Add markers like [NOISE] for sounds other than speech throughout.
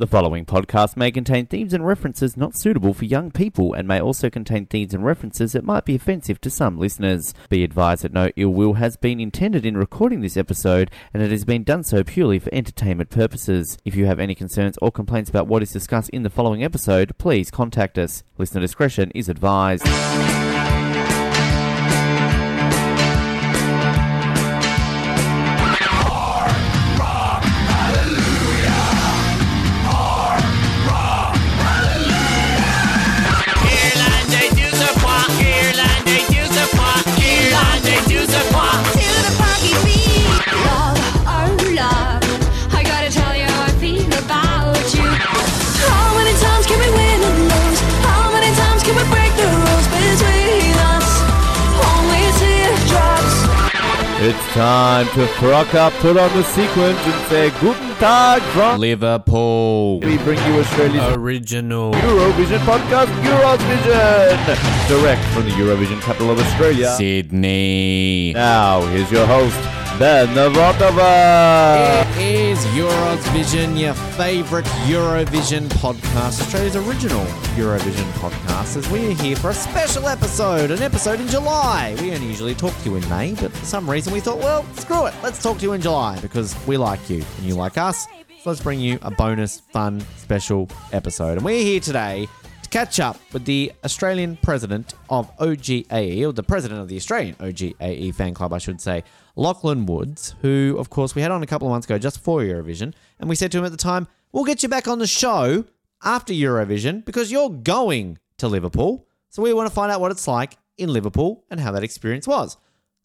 The following podcast may contain themes and references not suitable for young people and may also contain themes and references that might be offensive to some listeners. Be advised that no ill will has been intended in recording this episode and it has been done so purely for entertainment purposes. If you have any concerns or complaints about what is discussed in the following episode, please contact us. Listener discretion is advised. It's time to frock up, put on the sequence, and say Guten Tag from Liverpool. We bring you Australia's Original. Eurovision podcast, Eurovision! Direct from the Eurovision capital of Australia. Sydney. Now, here's your host, Ben Navotova. It is Eurovision, your favourite Eurovision podcast, Australia's original Eurovision podcast, as we are here for a special episode, an episode in July. We only usually talk to you in May, but for some reason we thought, well, screw it, let's talk to you in July because we like you and you like us. So let's bring you a bonus, fun, special episode. And we're here today to catch up with the Australian president of OGAE, or the president of the Australian OGAE fan club, I should say, Lachlan Woods, who, of course, we had on a couple of months ago just for Eurovision. And we said to him at the time, we'll get you back on the show after Eurovision because you're going to Liverpool. So we want to find out what it's like in Liverpool and how that experience was.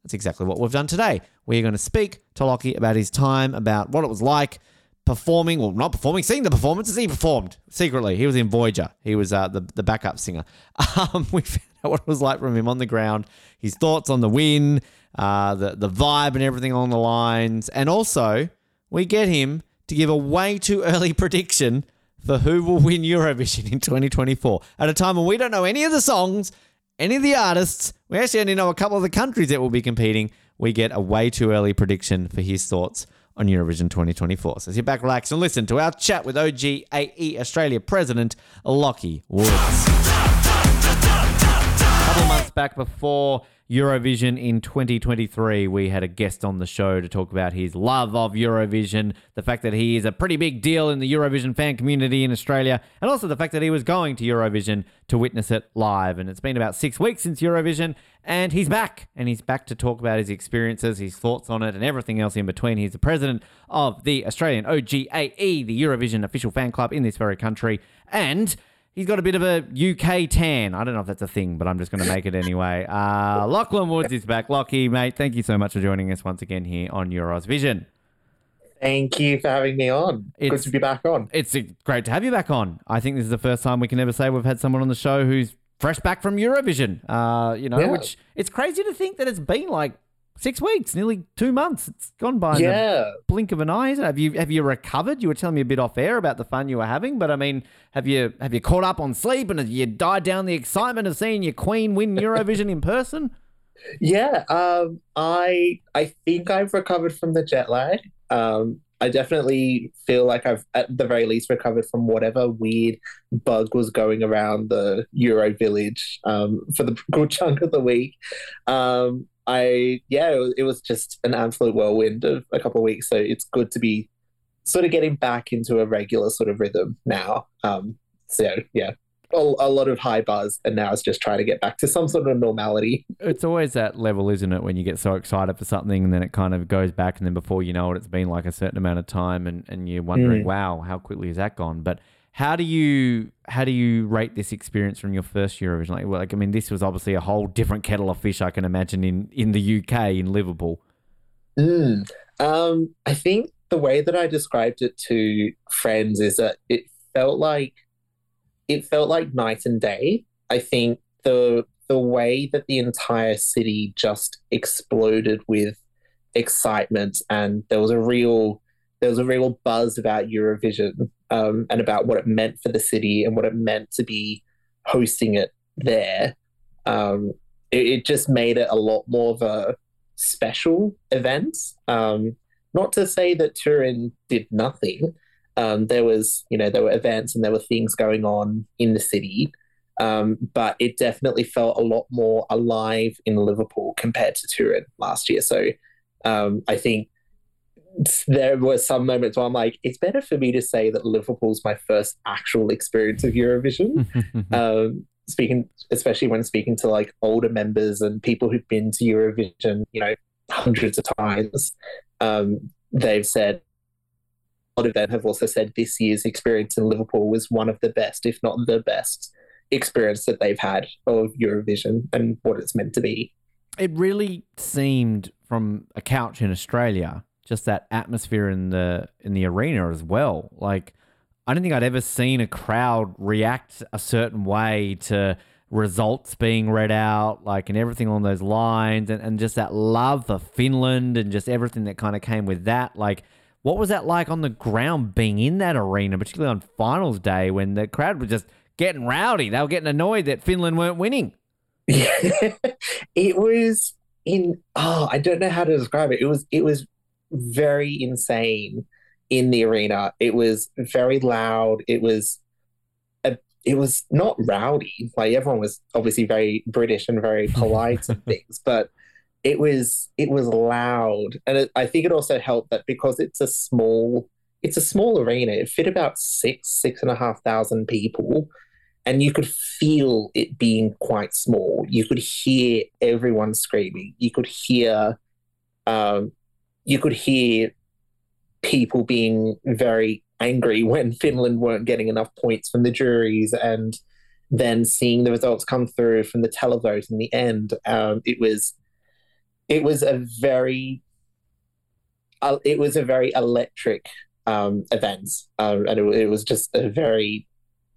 That's exactly what we've done today. We're going to speak to Lockie about his time, about what it was like performing, well, not performing, seeing the performances. He performed secretly. He was in Voyager. He was uh, the, the backup singer. [LAUGHS] Um, we found out what it was like from him on the ground, his thoughts on the win, uh, the, the vibe and everything along the lines. And also, we get him to give a way too early [LAUGHS] prediction for who will win Eurovision in 2024 at a time when we don't know any of the songs, any of the artists. We actually only know a couple of the countries that will be competing. We get a way too early prediction for his thoughts on Eurovision 2024. So sit back, relax, and listen to our chat with OGAE Australia President Lockie Woods. A couple months back before Eurovision in 2023, we had a guest on the show to talk about his love of Eurovision, the fact that he is a pretty big deal in the Eurovision fan community in Australia, and also the fact that he was going to Eurovision to witness it live. And it's been about six weeks since Eurovision, and he's back. And he's back to talk about his experiences, his thoughts on it, and everything else in between. He's the president of the Australian OGAE, the Eurovision official fan club in this very country. And He's got a bit of a UK tan. I don't know if that's a thing, but I'm just going to make it anyway. [LAUGHS] Uh, Lachlan Woods is back. Lockie, mate, thank you so much for joining us once again here on EurOzvision. Thank you for having me on. It's- Good to be back on. It's great to have you back on. I think this is the first time we can ever say we've had someone on the show who's fresh back from Eurovision. Uh, you know, Yeah. which it's crazy to think that it's been like six weeks, nearly two months. It's gone by Yeah. blink of an eye. Isn't it? Have you have you recovered? You were telling me a bit off air about the fun you were having, but I mean, have you have you caught up on sleep and have you died down the excitement of seeing your queen win [LAUGHS] Eurovision in person? Yeah. Um, I I think I've recovered from the jet lag. Um, I definitely feel like I've at the very least recovered from whatever weird bug was going around the Euro village um, for the [LAUGHS] good chunk of the week. Um, I yeah, it was, it was just an absolute whirlwind of a couple of weeks. So it's good to be sort of getting back into a regular sort of rhythm now. Um, so yeah, a, a lot of high buzz, and now it's just trying to get back to some sort of normality. It's always that level, isn't it? When you get so excited for something and then it kind of goes back, and then before you know it, it's been like a certain amount of time, and, and you're wondering, Mm. wow, how quickly has that gone? But how do you how do you rate this experience from your first Eurovision? Like, well, like I mean, this was obviously a whole different kettle of fish. I can imagine in in the UK in Liverpool. Mm. Um, I think the way that I described it to friends is that it felt like it felt like night and day. I think the the way that the entire city just exploded with excitement and there was a real there was a real buzz about Eurovision um, and about what it meant for the city and what it meant to be hosting it there. Um, it, it just made it a lot more of a special event. Um, not to say that Turin did nothing, Um, there was, you know, there were events and there were things going on in the city, um, but it definitely felt a lot more alive in Liverpool compared to Turin last year. So um, I think there were some moments where I'm like, it's better for me to say that Liverpool's my first actual experience of Eurovision. [LAUGHS] um, speaking, especially when speaking to like older members and people who've been to Eurovision, you know, hundreds of times, um, they've said a lot of them have also said this year's experience in Liverpool was one of the best, if not the best, experience that they've had of Eurovision and what it's meant to be. it really seemed from a couch in Australia, just that atmosphere in the in the arena as well. Like I don't think I'd ever seen a crowd react a certain way to results being read out, like and everything along those lines, and, and just that love for Finland and just everything that kind of came with that. Like, what was that like on the ground being in that arena, particularly on finals day when the crowd was just getting rowdy? They were getting annoyed that Finland weren't winning. [LAUGHS] it was in oh i don't know how to describe it it was it was very insane in the arena it was very loud it was a, it was not rowdy like everyone was obviously very british and very [LAUGHS] polite and things but it was it was loud and it, i think it also helped that because it's a small it's a small arena it fit about six six and a half thousand people and you could feel it being quite small. You could hear everyone screaming. You could hear, um, you could hear people being very angry when [LAUGHS] Finland weren't getting enough points from the juries, and then seeing the results come through from the televote in the end. Um, it was, it was a very, uh, it was a very electric um, event, um, and it, it was just a very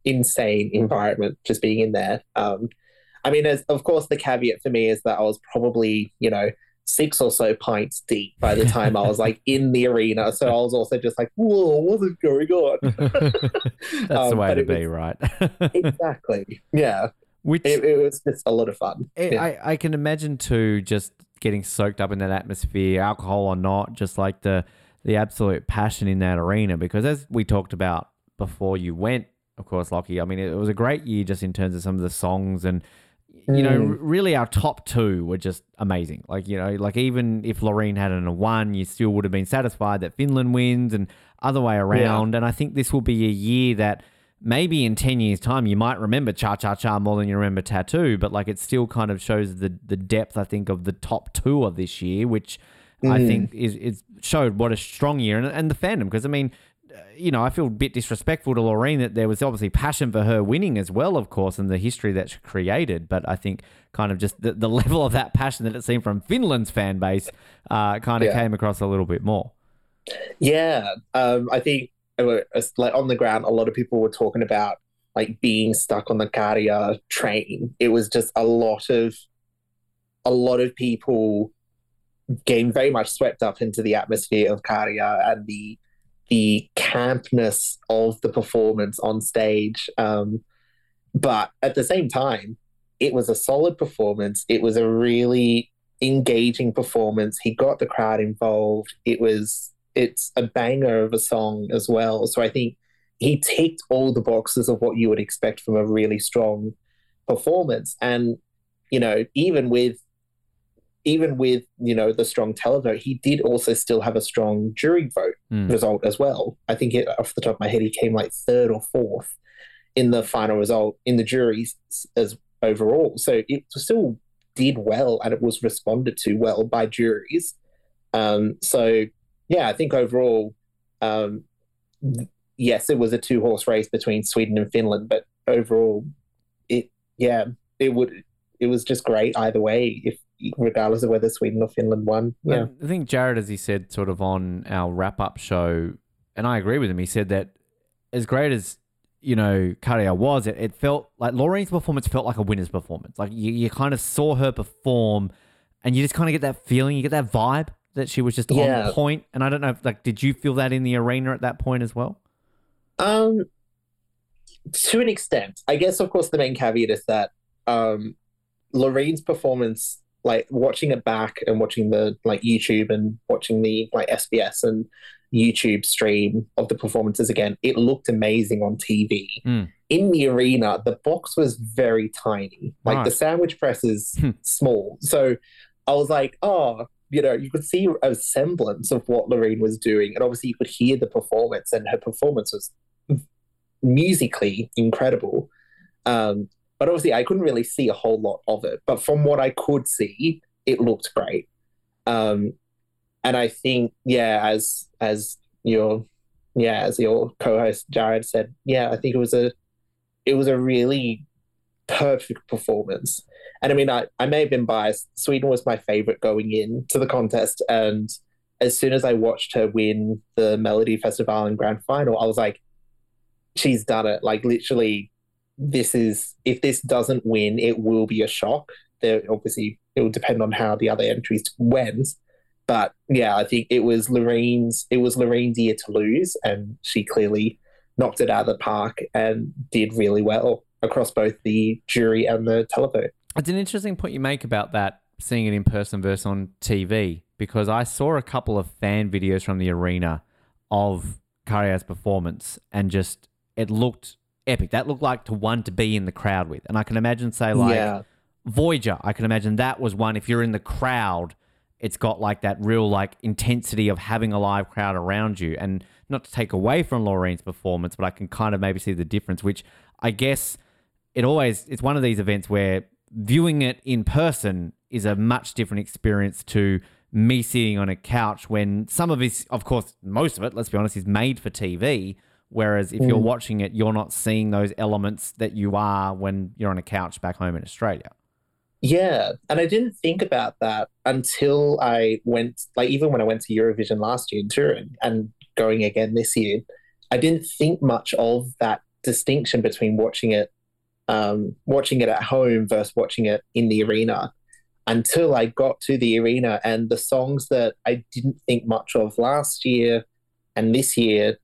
insane environment just being in there. Um, I mean, as, of course, the caveat for me is that I was probably, you know, six or so pints deep by the time I was like [LAUGHS] in the arena. So I was also just like, whoa, what is going on? [LAUGHS] That's the Um, way but to be, was- right? [LAUGHS] exactly. Yeah. Which It, it was just a lot of fun. I- Yeah. I, I can imagine too, just getting soaked up in that atmosphere, alcohol or not, just like the the absolute passion in that arena. Because as we talked about before you went, of course, Lockie. I mean, it was a great year just in terms of some of the songs and. You know, Mm. really, our top two were just amazing. Like, you know, like even if Loreen hadn't won, you still would have been satisfied that Finland wins and other way around. And I think this will be a year that maybe in 10 years time you might remember cha cha cha more than you remember tattoo but like it still kind of shows the the depth i think of the top two of this year which i Mm. think is is showed what a strong year and, and the fandom because i mean you know, I feel a bit disrespectful to Lorraine that there was obviously passion for her winning as well, of course, and the history that she created. But I think kind of just the, the [LAUGHS] level of that passion that it seemed from Finland's fan base uh, kind of Yeah. came across a little bit more. Yeah, um, I think it's like on the ground, a lot of people were talking about like being stuck on the Käärijä train. It was just a lot of a lot of people getting very much swept up into the atmosphere of Käärijä and the the campness of the performance on stage. Um, but at the same time, it was a solid performance. It was a really engaging performance. He got the crowd involved. It was it's a banger of a song as well. So I think he ticked all the boxes of what you would expect from a really strong performance. And you know, even with even with you know the strong televote, he did also still have a strong jury vote Mm. result as well. I think it, off the top of my head, he came like third or fourth in the final result in the juries as overall. So it still did well and it was responded to well by juries. Um, so yeah, I think overall, um, yes, it was a two horse race between Sweden and Finland, but overall, it yeah, it would it was just great either way if regardless of whether Sweden or Finland won. Yeah. I think Jared, as he said, sort of on our wrap up show, and I agree with him. He said that as great as you know Käärijä was, it, it felt like Loreen's performance felt like a winner's performance. Like you, you kind of saw her perform, and you just kind of get that feeling, you get that vibe that she was just Yeah. on point. And I don't know, if, like, did you feel that in the arena at that point as well? Um, to an extent, I guess. Of course, the main caveat is that um, Lorraine's performance, like watching it back and watching the like YouTube and watching the like SBS and YouTube stream of the performances again, it looked amazing on TV. Mm. In the arena, the box was very tiny. Like Right. the sandwich press is Hmm. small. So I was like, oh, you know, you could see a semblance of what Lorraine was doing. And obviously you could hear the performance, and her performance was musically incredible. Um, but obviously I couldn't really see a whole lot of it. But from what I could see, it looked great. Um, and I think, yeah, as as your yeah, as your co-host Jared said, yeah, I think it was a it was a really perfect performance. And I mean, I, I may have been biased. Sweden was my favorite going into the contest, and as soon as I watched her win the Melodifestivalen and Grand Final, I was like, she's done it. Like literally, this is if this doesn't win, it will be a shock. There obviously it will depend on how the other entries went. But yeah, I think it was Lorraine's it was Lorraine's year to lose, and she clearly knocked it out of the park and did really well across both the jury and the televote. It's an interesting point you make about that, seeing it in person versus on TV, because I saw a couple of fan videos from the arena of Käärijä's performance and just it looked epic. That looked like to one to be in the crowd with. And I can imagine, say, like yeah, Voyager, I can imagine that was one. If you're in the crowd, it's got like that real like intensity of having a live crowd around you. And not to take away from Loreen's performance, but I can kind of maybe see the difference, which I guess it always it's one of these events where viewing it in person is a much different experience to me sitting on a couch when some of his, of course, most of it, let's be honest, is made for TV. Whereas if you're Mm. watching it, you're not seeing those elements that you are when you're on a couch back home in Australia. Yeah, and I didn't think about that until I went, like, even when I went to Eurovision last year in Turin and going again this year, I didn't think much of that distinction between watching it, um, watching it at home versus watching it in the arena until I got to the arena and the songs that I didn't think much of last year and this year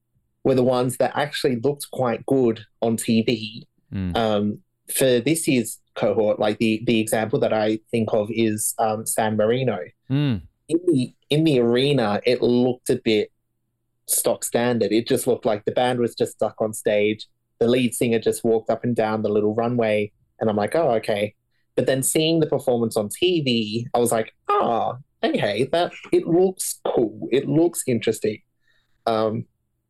were the ones that actually looked quite good on TV Mm. um, for this year's cohort, like the the example that I think of is um, San Marino. Mm. In the in the arena, it looked a bit stock standard. It just looked like the band was just stuck on stage. The lead singer just walked up and down the little runway, and I'm like, oh, okay. But then seeing the performance on TV, I was like, oh, okay, that it looks cool. It looks interesting. Um,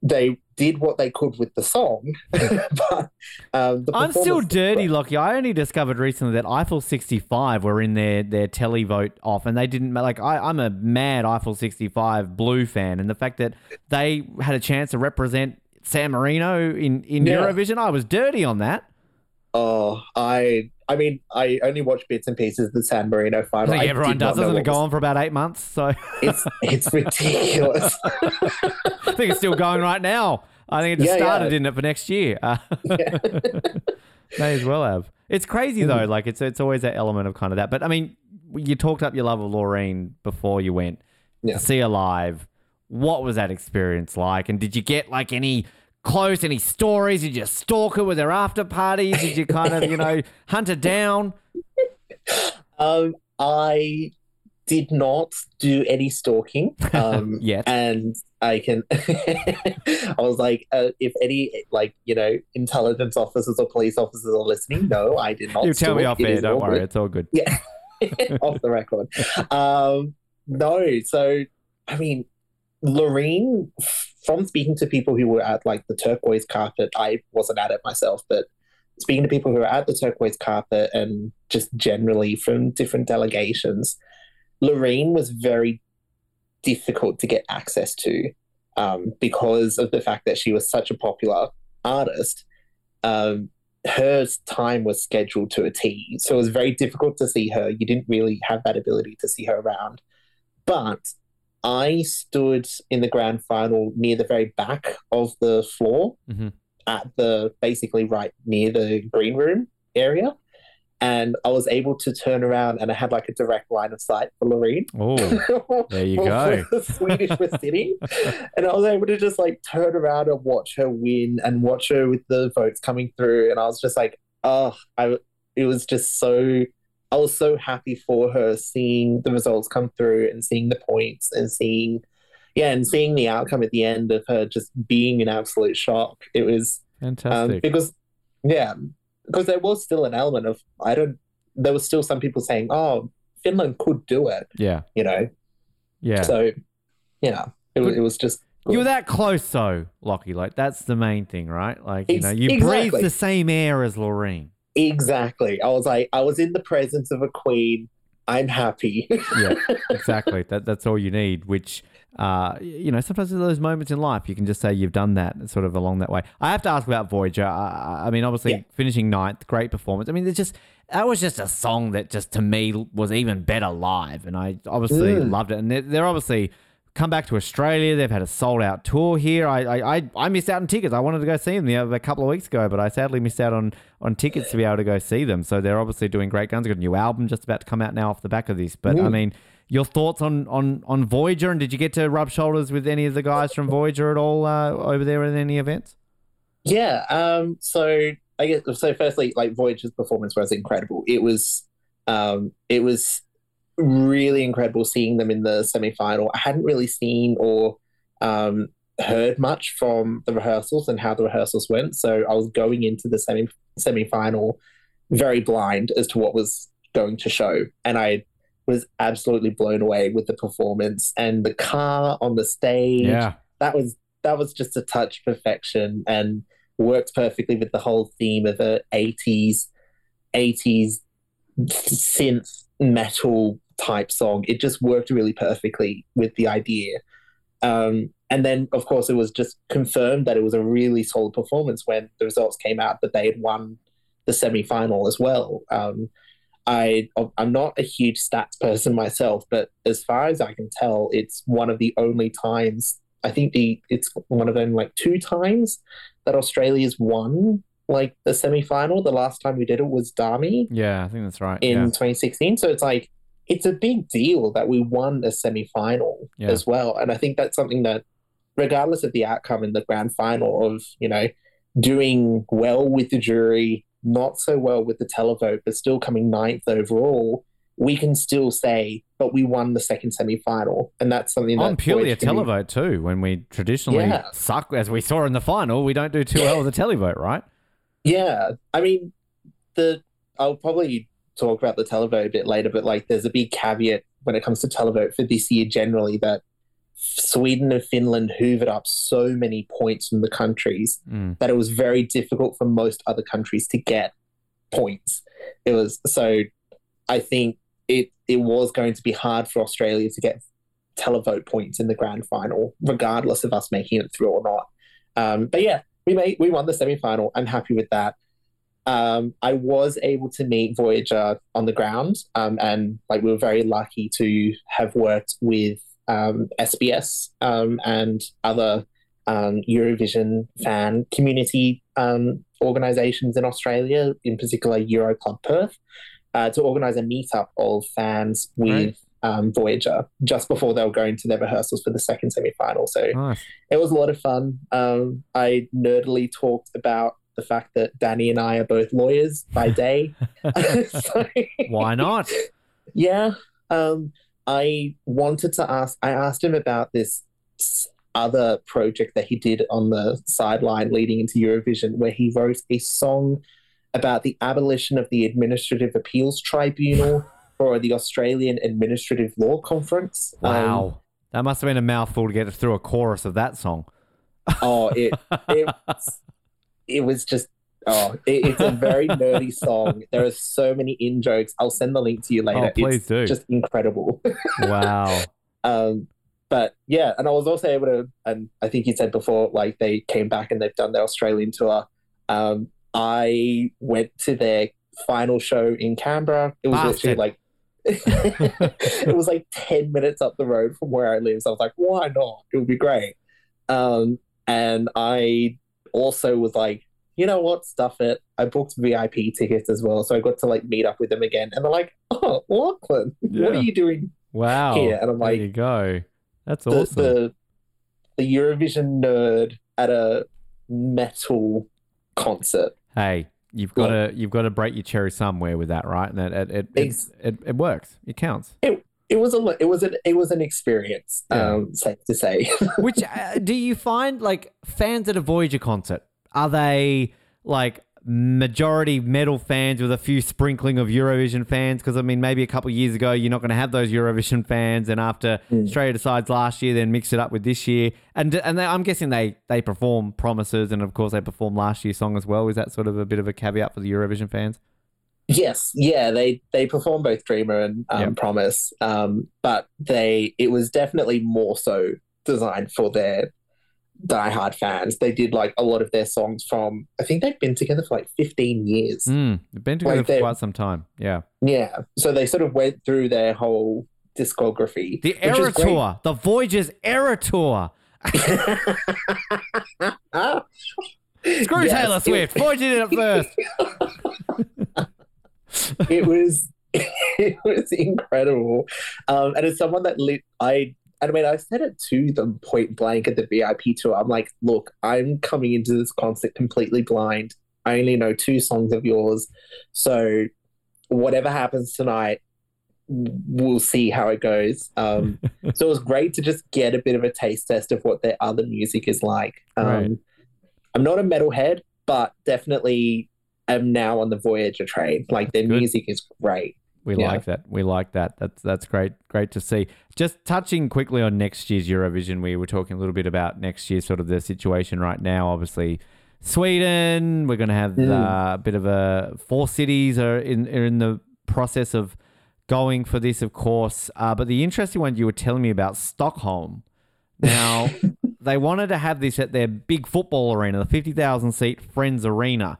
they did what they could with the song, [LAUGHS] but um, the I'm still dirty, Lockie. I only discovered recently that Eiffel 65 were in their their televote off, and they didn't like. I, I'm a mad Eiffel 65 Blue fan, and the fact that they had a chance to represent San Marino in in Yeah. Eurovision, I was dirty on that. Oh, I I mean, I only watch bits and pieces of the San Marino I final. think everyone not does. Doesn't it go on for about eight months? So It's it's [LAUGHS] ridiculous. [LAUGHS] I think it's still going right now. I think it just Yeah, yeah. started, didn't it, for next year? [LAUGHS] Uh, May as well have. It's crazy Mm-hmm. though. Like it's it's always that element of kind of that. But I mean, you talked up your love of Loreen before you went Yeah. to see her live. What was that experience like? And did you get like any close, any stories? Did you stalk her with her after parties? Did you kind of you know [LAUGHS] hunt her down? um, I did not do any stalking. Um, [LAUGHS] Yet. and I can. [LAUGHS] I was like, uh, if any like you know intelligence officers or police officers are listening, no, I did not. You tell me off It air. Don't worry, good. it's all good. Yeah, [LAUGHS] off the record. [LAUGHS] Um, no, so I mean, Loreen, from speaking to people who were at like the turquoise carpet, I wasn't at it myself, but speaking to people who were at the turquoise carpet and just generally from different delegations, Loreen was very difficult to get access to um, because of the fact that she was such a popular artist. Um, her time was scheduled to a T, so it was very difficult to see her. You didn't really have that ability to see her around. But I stood in the grand final near the very back of the floor, Mhm. at the basically right near the green room area. And I was able to turn around and I had like a direct line of sight for Loreen. Oh, [LAUGHS] There you go. [LAUGHS] The Swedish were sitting. [LAUGHS] And I was able to just like turn around and watch her win and watch her with the votes coming through. And I was just like, oh, I it was just so I was so happy for her seeing the results come through and seeing the points and seeing, yeah, and seeing the outcome at the end of her just being in absolute shock. It was um, Fantastic. because, yeah, because there was still an element of I don't. There was still some people saying, "Oh, Finland could do it," yeah. you know. Yeah. So, yeah, it was. It was just. you were that close though, Lockie. Like that's the main thing, right? Like you Ex- know, you breathe the same air as Loreen. Exactly. I was like, I was in the presence of a queen. I'm happy. Yeah, [LAUGHS] exactly. that that's all you need. Which, uh, you know, sometimes there's those moments in life you can just say you've done that, sort of along that way. I have to ask about Voyager. I, I mean, obviously Yeah. finishing ninth, great performance. I mean, it's just that was just a song that just to me was even better live, and I obviously Mm. loved it. And they're, they're obviously come back to Australia. They've had a sold out tour here. I, I, I, I missed out on tickets. I wanted to go see them the other, a couple of weeks ago, but I sadly missed out on, on tickets to be able to go see them. So they're obviously doing great guns. They've got a new album just about to come out now off the back of this. But I Mm. mean, your thoughts on, on, on Voyager, and did you get to rub shoulders with any of the guys from Voyager at all uh, over there in any events? Yeah. Um. So I guess so. Firstly, like Voyager's performance was incredible. It was, um, it was really incredible seeing them in the semi-final. I hadn't really seen or um heard much from the rehearsals and how the rehearsals went. So I was going into the semi semi-final very blind as to what was going to show, and I was absolutely blown away with the performance and the car on the stage. Yeah. that was that was just a touch perfection and worked perfectly with the whole theme of a 80s 80s synth metal type song. It just worked really perfectly with the idea. Um, and then of course it was just confirmed that it was a really solid performance when the results came out that they had won the semi-final as well. Um, I I'm not a huge stats person myself, but as far as I can tell, it's one of the only times I think the it's one of them like two times that Australia's won like the semi final. The last time we did it was Dami Yeah, I think that's right. in yeah. 2016. So it's like it's a big deal that we won a semi final Yeah. as well. And I think that's something that regardless of the outcome in the grand final of, you know, doing well with the jury, not so well with the televote, but still coming ninth overall, we can still say, but we won the second semi final. And that's something that On purely a televote too. When we traditionally Yeah. suck, as we saw in the final, we don't do too well with the televote, right? Yeah, I mean, the I'll probably talk about the televote a bit later, but like, there's a big caveat when it comes to televote for this year generally that Sweden and Finland hoovered up so many points from the countries Mm. that it was very difficult for most other countries to get points. It was so. I think it it was going to be hard for Australia to get televote points in the grand final, regardless of us making it through or not. Um, but yeah, we made we won the semi final. I'm happy with that. Um, I was able to meet Voyager on the ground, um, and like we were very lucky to have worked with um, SBS um, and other um, Eurovision fan community um, organizations in Australia, in particular Euro Club Perth, uh, to organize a meetup of fans with Right. um, Voyager just before they were going to their rehearsals for the second semi final. So Nice. it was a lot of fun. Um, I nerdily talked about the fact that Danny and I are both lawyers by [LAUGHS] day. [LAUGHS] [LAUGHS] so, Why not? yeah. Um, I wanted to ask, I asked him about this other project that he did on the sideline leading into Eurovision, where he wrote a song about the abolition of the Administrative Appeals Tribunal [SIGHS] for the Australian Administrative Law Conference. Um, Wow. that must have been a mouthful to get through a chorus of that song. oh, it, it, [LAUGHS] it was just, oh, it, it's a very [LAUGHS] nerdy song. There are so many in jokes. I'll send the link to you later. Oh, please it's do. just incredible. [LAUGHS] Wow. Um, but yeah, and I was also able to, and I think you said before, like they came back and they've done their Australian tour. Um, I went to their final show in Canberra. It was Bastard. literally like, [LAUGHS] it was like 10 minutes up the road from where I live. So I was like, why not? It would be great. Um, and I also was like, you know what? Stuff it. I booked VIP tickets as well. So I got to like meet up with them again. And they're like, oh, Lachlan, what are you doing Wow. here? And I'm like, there you go. That's the, awesome. the the Eurovision nerd at a metal concert. hey, you've got to you've got to break your cherry somewhere with that, right? And it it it, it, it, it works. It counts. It it was a it was an it was an experience. Yeah. Um, safe to say. [LAUGHS] Which uh, do you find like fans at a Voyager concert? Are they like majority metal fans with a few sprinkling of Eurovision fans? Because I mean, maybe a couple of years ago, you're not going to have those Eurovision fans, and after Australia decides last year, then mix it up with this year, and and they, I'm guessing they they perform Promises, and of course they perform last year's song as well. Is that sort of a bit of a caveat for the Eurovision fans? Yes, yeah, they they perform both Dreamer and um, Yep. Promise, um, but they it was definitely more so designed for their diehard fans. They did like a lot of their songs from I think they've been together for like fifteen years. Mm, they've been together Like for quite some time. Yeah, Yeah, so they sort of went through their whole discography. the Era. Tour, the Voyager's Era Tour. Screw Yes, Taylor it- Swift. [LAUGHS] Voyager did it first. it was [LAUGHS] it was incredible. Um, and as someone that lit, I I mean I said it to them point blank at the VIP tour. I'm like, look, I'm coming into this concert completely blind. I only know two songs of yours, so whatever happens tonight, we'll see how it goes. Um, [LAUGHS] so it was great to just get a bit of a taste test of what their other music is like. Um, Right. I'm not a metalhead, but definitely am now on the Voyager train. Like their Good. music is great. We Yeah. like that. We like that. That's that's great. Great to see. Just touching quickly on next year's Eurovision, we were talking a little bit about next year, sort of the situation right now. Obviously, Sweden. We're going to have Mm. uh, a bit of a four cities are in are in the process of going for this, of course. Uh, but the interesting one you were telling me about Stockholm. Now [LAUGHS] they wanted to have this at their big football arena, the fifty thousand seat Friends Arena.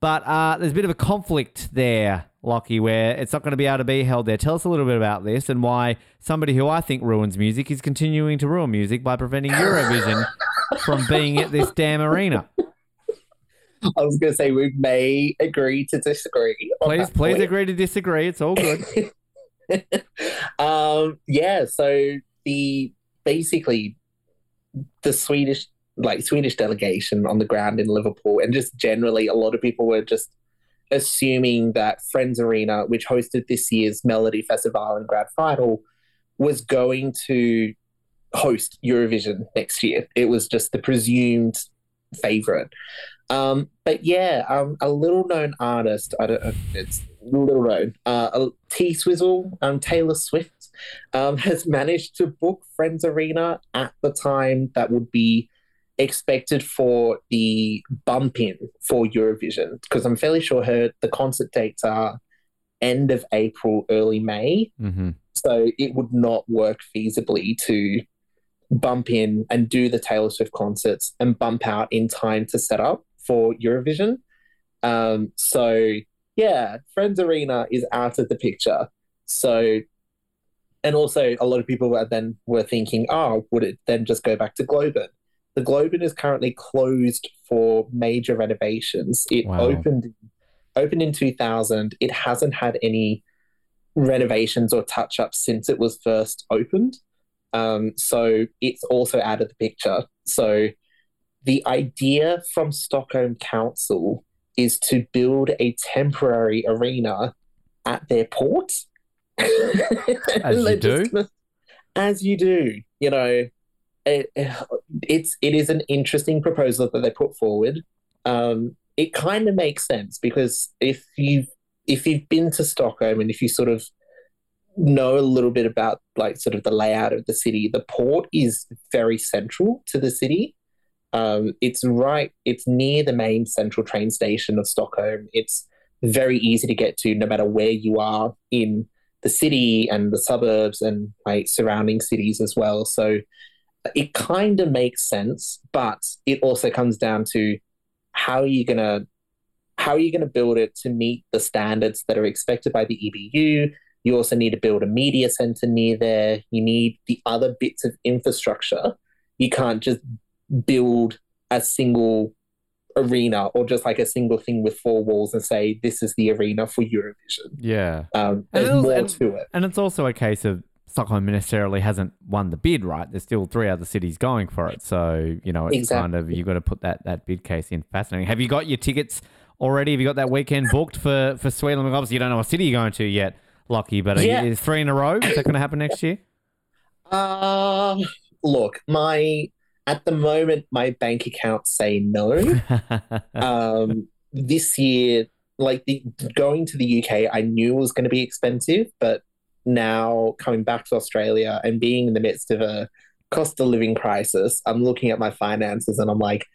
But uh, there's a bit of a conflict there, Lockie, where it's not going to be able to be held there. Tell us a little bit about this and why somebody who I think ruins music is continuing to ruin music by preventing Eurovision [LAUGHS] from being at this damn arena. I was going to say we may agree to disagree. Please, please point. agree to disagree. It's all good. [LAUGHS] um, yeah, so the basically the Swedish like Swedish delegation on the ground in Liverpool and just generally a lot of people were just assuming that Friends Arena, which hosted this year's Melodifestivalen and Grand Final, was going to host Eurovision next year. It was just the presumed favorite. Um, but yeah, um, a little known artist, I don't know, it's little known, uh, T Swizzle, um, Taylor Swift, um, [LAUGHS] has managed to book Friends Arena at the time that would be expected for the bump in for Eurovision because I'm fairly sure her the concert dates are end of April, early May. hmm So it would not work feasibly to bump in and do the Taylor Swift concerts and bump out in time to set up for Eurovision. Um, so yeah, Friends Arena is out of the picture. So and also a lot of people were then were thinking, oh, would it then just go back to Globen? The Globen is currently closed for major renovations. It Wow. opened opened in 2000. It hasn't had any renovations or touch ups since it was first opened. Um, so it's also out of the picture. So the idea from Stockholm Council is to build a temporary arena at their port. [LAUGHS] As you do. As you do, you know, it, [SIGHS] it's it is an interesting proposal that they put forward. Um, it kind of makes sense because if you've if you've been to Stockholm and if you sort of know a little bit about like sort of the layout of the city, the port is very central to the city. Um, it's right, it's near the main central train station of Stockholm. It's very easy to get to no matter where you are in the city and the suburbs and like surrounding cities as well. So it kind of makes sense, but it also comes down to how are you gonna how are you gonna build it to meet the standards that are expected by the EBU? You also need to build a media center near there. You need the other bits of infrastructure. You can't just build a single arena or just like a single thing with four walls and say this is the arena for Eurovision. Yeah. Um, there's more and- to it. And it's also a case of Stockholm necessarily hasn't won the bid, right? There's still three other cities going for it. So, you know, it's kind of, you've got to put that, that bid case in. Fascinating. Have you got your tickets already? Have you got that weekend booked for for Sweden? Obviously, you don't know what city you're going to yet, Lockie. But Yeah. is three in a row? Is that going to happen next year? Um, look, my at the moment my bank accounts say no. [LAUGHS] um, this year, like the going to the UK, I knew was going to be expensive, but now coming back to Australia and being in the midst of a cost of living crisis, I'm looking at my finances and I'm like,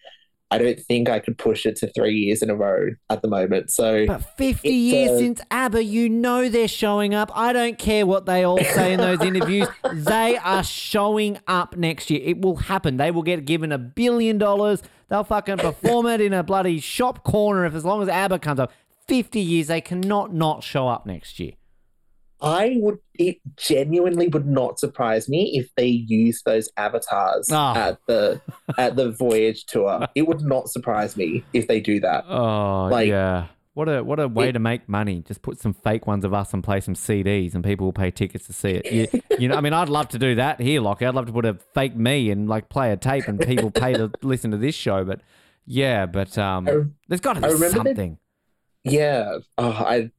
I don't think I could push it to three years in a row at the moment. So But 50 years uh, since ABBA, you know they're showing up. I don't care what they all say in those [LAUGHS] interviews. They are showing up next year. It will happen. They will get given a billion dollars. They'll fucking perform it in a bloody shop corner if as long as ABBA comes up. 50 years, they cannot not show up next year. I would it genuinely would not surprise me if they use those avatars Ah. at the at the voyage tour. [LAUGHS] It would not surprise me if they do that. Oh, Like- yeah. What a what a way It- to make money. Just put some fake ones of us and play some CDs, and people will pay tickets to see it. You, [LAUGHS] you know, I mean, I'd love to do that here, Lockie. I'd love to put a fake me and like play a tape, and people pay to [LAUGHS] listen to this show. But yeah, but um, I- there's got to be that- something. Yeah. Oh, I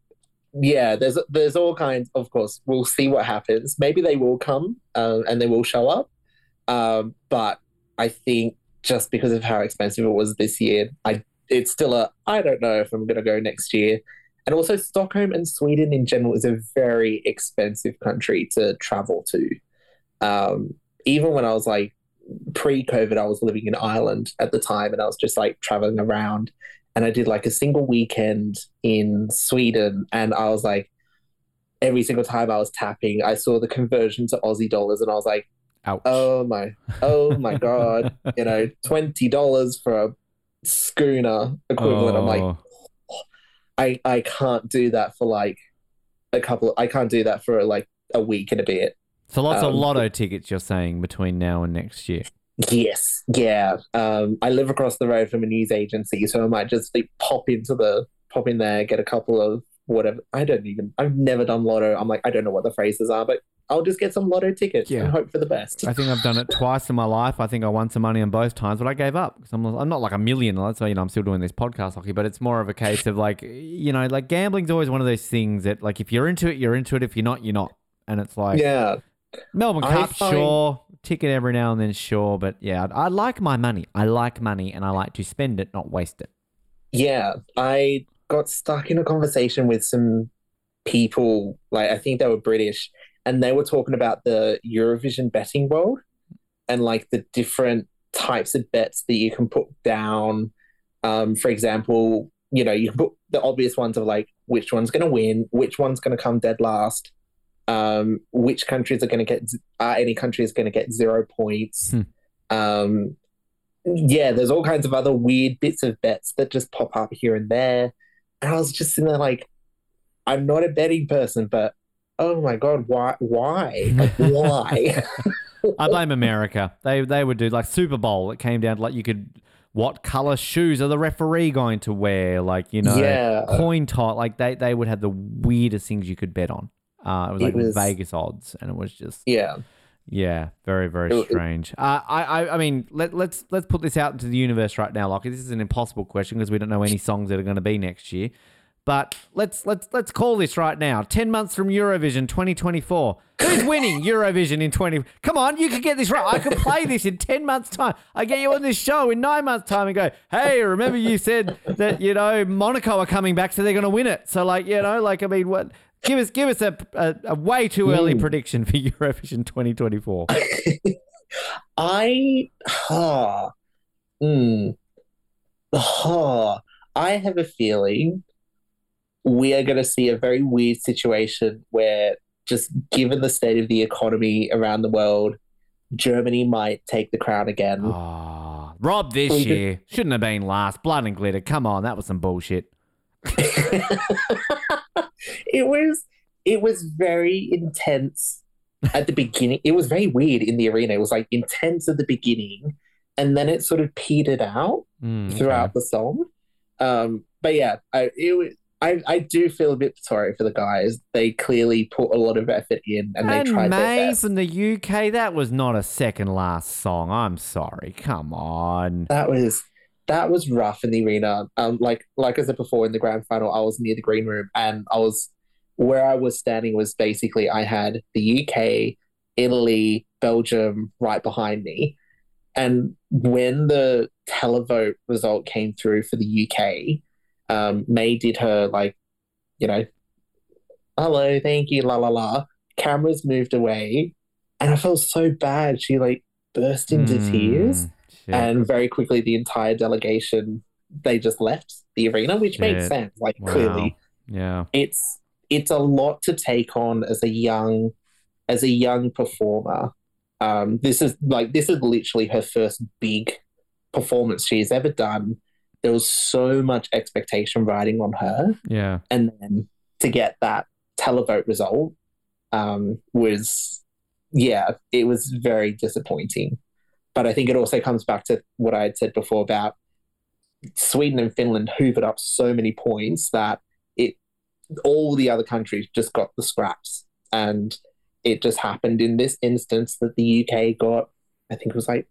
yeah, there's there's all kinds of course. We'll see what happens. Maybe they will come um, and they will show up. Um, but I think just because of how expensive it was this year, I it's still a I don't know if I'm gonna go next year. And also Stockholm and Sweden in general is a very expensive country to travel to. Um, even when I was like pre-COVID, I was living in Ireland at the time and I was just like traveling around and I did like a single weekend in Sweden, and I was like, every single time I was tapping, I saw the conversion to Aussie dollars, and I was like, Ouch. oh my, oh my god, you know, [LAUGHS] twenty dollars for a schooner equivalent. I'm like, Oh. I I can't do that for like a couple. I can't do that for like a week and a bit. so lots of um, lotto tickets. You're saying between now and next year. Yes, yeah. Um, I live across the road from a news agency, so I might just like, pop into the pop in there, get a couple of whatever. I don't even. I've never done lotto. I'm like, I don't know what the phrases are, but I'll just get some lotto tickets Yeah. and hope for the best. I think I've done it twice in my life. I think I won some money on both times, but I gave up because I'm, I'm not like a million. Let's say, you know, I'm still doing this podcast Lockie, but it's more of a case of like, you know, like gambling's always one of those things that, like, if you're into it, you're into it. If you're not, you're not. And it's like yeah, Melbourne I Cup, find- sure, ticket every now and then, sure, but yeah, I, I like my money. I like money, and I like to spend it, not waste it. yeah. I got stuck in a conversation with some people. Like I think they were British, and they were talking about the Eurovision betting world and like the different types of bets that you can put down. Um, for example, you know, you can put the obvious ones of like which one's going to win, which one's going to come dead last, um, which countries are going to get, uh, any country is going to get zero points. Hmm. Um, yeah, there's all kinds of other weird bits of bets that just pop up here and there. And I was just sitting there like, I'm not a betting person, but oh my god, why? Why? Like, why? [LAUGHS] I blame America. They they would do like Super Bowl. It came down to like you could what color shoes are the referee going to wear? Like you know, Yeah. coin toss. Like they they would have the weirdest things you could bet on. Uh, it was It like was- Vegas odds, and it was just yeah, yeah, very very It- strange. Uh, I, I I mean let let's let's put this out into the universe right now, Lockie. This is an impossible question because we don't know any songs that are going to be next year. But let's let's let's call this right now. Ten months from Eurovision 2024. Who's winning Eurovision in 20? Come on, you can get this right. I can play this in ten months' time. I get you on this show in nine months' time and go, hey, remember you said that you know Monaco are coming back, so they're going to win it. So like you know, like I mean, what? Give us give us a a, a way too early prediction for Eurovision 2024. [LAUGHS] I, huh, mm, huh, I have a feeling we are going to see a very weird situation where, just given the state of the economy around the world, Germany might take the crown again. Oh, Rob this year shouldn't have been last. Blood and glitter. Come on, that was some bullshit. [LAUGHS] it was it was very intense at the beginning. It was very weird in the arena. It was like intense at the beginning, and then it sort of petered out Mm, throughout okay. the song. Um, but yeah, I it. I, I do feel a bit sorry for the guys. They clearly put a lot of effort in and they tried best. from the UK, that was not a second last song. I'm sorry. Come on. That was that was rough in the arena. Um, like like I said before, in the grand final, I was near the green room, and I was where I was standing was basically I had the UK, Italy, Belgium right behind me, and when the televote result came through for the UK, um, Mae did her like, you know, hello, thank you, la la la. Cameras moved away, and I felt so bad. She like burst into tears Mm, shit. and very quickly the entire delegation they just left the arena which makes Shit. sense like Wow. clearly yeah. it's it's a lot to take on as a young as a young performer um this is like this is literally her first big performance she's ever done there was so much expectation riding on her Yeah. and then to get that televote result um, was yeah it was very disappointing but i think it also comes back to what i had said before about sweden and finland hoovered up so many points that it all the other countries just got the scraps and it just happened in this instance that the uk got i think it was like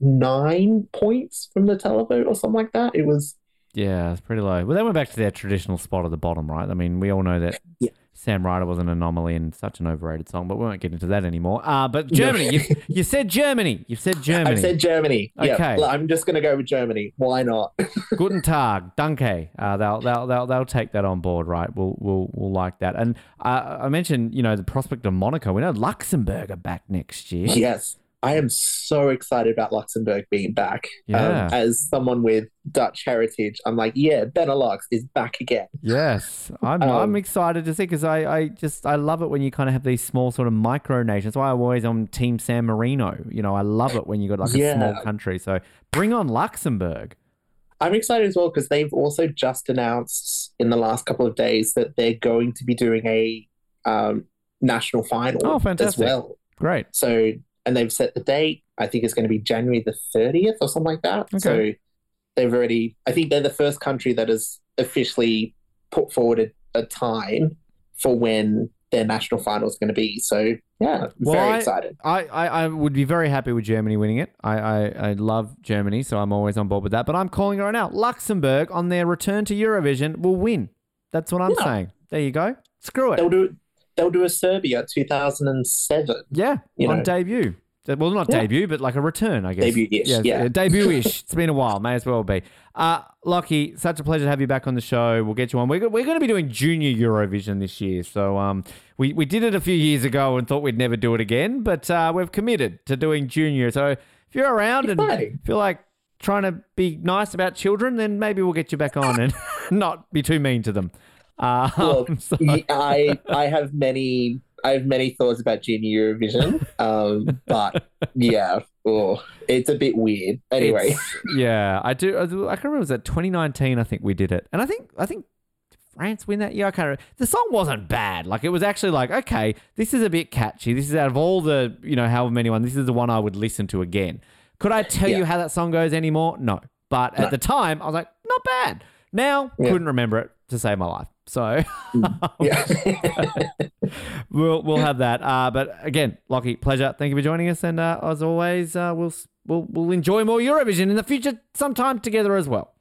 nine points from the televote or something like that it was Yeah, it's pretty low. Well, they went back to their traditional spot at the bottom, right? I mean, we all know that Yeah. Sam Ryder was an anomaly and such an overrated song, but we won't get into that anymore. Uh, but Germany, you, you said Germany. You said [LAUGHS] Germany. I've said Germany. Okay. I'm just going to go with Germany. Why not? [LAUGHS] Guten Tag, Danke. Uh, they'll, they'll, they'll, they'll take that on board, right? We'll, we'll, we'll like that. And uh, I mentioned, you know, the prospect of Monaco. We know Luxembourg are back next year. yes, I am so excited about Luxembourg being back. Yeah. Um, as someone with Dutch heritage, I'm like, yeah, Benelux is back again. Yes, I'm, Um, I'm excited to see because I, I just I love it when you kind of have these small sort of micro nations. That's why I'm always on Team San Marino. You know, I love it when you got like a Yeah. small country. So bring on Luxembourg. I'm excited as well because they've also just announced in the last couple of days that they're going to be doing a um, national final Oh, fantastic. as well. Great. So, and they've set the date. I think it's going to be January the 30th or something like that. So they've already, I think they're the first country that has officially put forward a, a time for when their national final is going to be. So, yeah, I'm Well, very I- excited. I, I, I would be very happy with Germany winning it. I, I, I love Germany, so I'm always on board with that. But I'm calling it right now. Luxembourg on their return to Eurovision will win. That's what I'm Yeah. saying. There you go. Screw it. They'll do, they'll do a Serbia 2007. Yeah, You on know. debut. Well, not Yeah. debut, but like a return, I guess. Debut-ish, yeah. uh, debut-ish. it's been a while. May as well be. Uh, Lockie, such a pleasure to have you back on the show. We'll get you on. We're, we're going to be doing Junior Eurovision this year. So um, we, we did it a few years ago and thought we'd never do it again, but uh, we've committed to doing Junior. So if you're around and feel like trying to be nice about children, then maybe we'll get you back on and [LAUGHS] not be too mean to them. Uh, [LAUGHS] Well, so- I I have many I have many thoughts about Junior Eurovision, um, but yeah, oh, it's a bit weird. Anyway, It's- yeah, I do. I can remember it was at 2019. I think we did it, and I think I think France win that year. I can't. Remember. The song wasn't bad. Like it was actually like okay, this is a bit catchy. This is out of all the you know however many one. This is the one I would listen to again. Could I tell you how that song goes anymore? No, but No. at the time I was like, not bad. Now Yeah. couldn't remember it to save my life. So [LAUGHS] yeah, [LAUGHS] we'll we'll have that. Uh, but again, Lockie, pleasure. Thank you for joining us, and uh, as always, uh, we'll we'll we'll enjoy more Eurovision in the future, sometime together as well.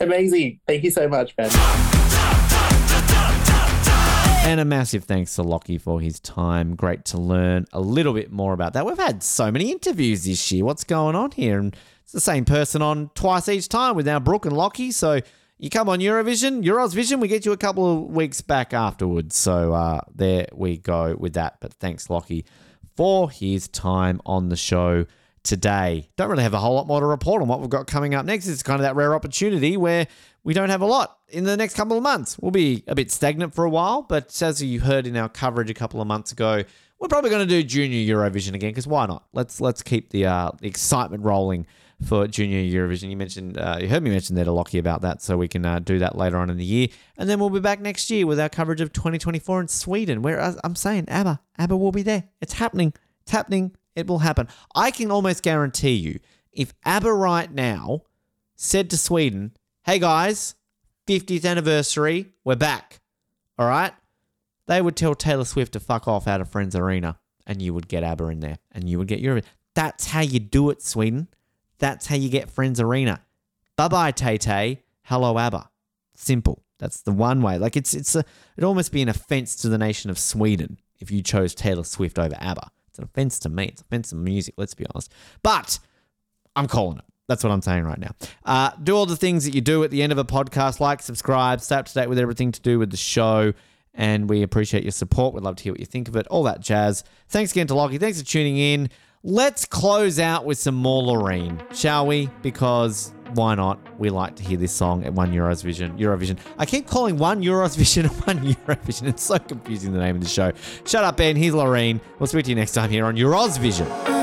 amazing. Thank you so much, man. And a massive thanks to Lockie for his time. Great to learn a little bit more about that. We've had so many interviews this year. What's going on here? And it's the same person on twice each time with now Brooke and Lockie. So you come on Eurovision, EurOzvision, we get you a couple of weeks back afterwards. So uh, there we go with that. But thanks, Lockie, for his time on the show today. Don't really have a whole lot more to report on what we've got coming up next. It's kind of that rare opportunity where we don't have a lot in the next couple of months. We'll be a bit stagnant for a while, but as you heard in our coverage a couple of months ago, we're probably going to do Junior Eurovision again because why not? Let's let's keep the uh, the excitement rolling for Junior Eurovision. You mentioned uh, you heard me mention there to Lockie about that, so we can uh, do that later on in the year, and then we'll be back next year with our coverage of 2024 in Sweden. Where I'm saying, ABBA, ABBA will be there. It's happening. It's happening. It will happen. I can almost guarantee you, if ABBA right now said to Sweden, "Hey guys, 50th anniversary, we're back," all right, they would tell Taylor Swift to fuck off out of Friends Arena, and you would get ABBA in there, and you would get Eurovision. That's how you do it, Sweden. That's how you get Friends Arena. Bye bye, Tay Tay. Hello, ABBA. Simple. That's the one way. Like it's it's a it'd almost be an offense to the nation of Sweden if you chose Taylor Swift over ABBA. It's an offense to me. It's an offense to music. Let's be honest. But I'm calling it. That's what I'm saying right now. Uh, do all the things that you do at the end of a podcast, like, subscribe, stay up to date with everything to do with the show. And we appreciate your support. We'd love to hear what you think of it, all that jazz. Thanks again to Lockie. Thanks for tuning in. Let's close out with some more Loreen, shall we? Because why not? We like to hear this song at One Eurovision. Eurovision. I keep calling One Eurovision [LAUGHS] One Eurovision. It's so confusing the name of the show. Shut up, Ben. Here's Loreen. We'll speak to you next time here on EurOzvision.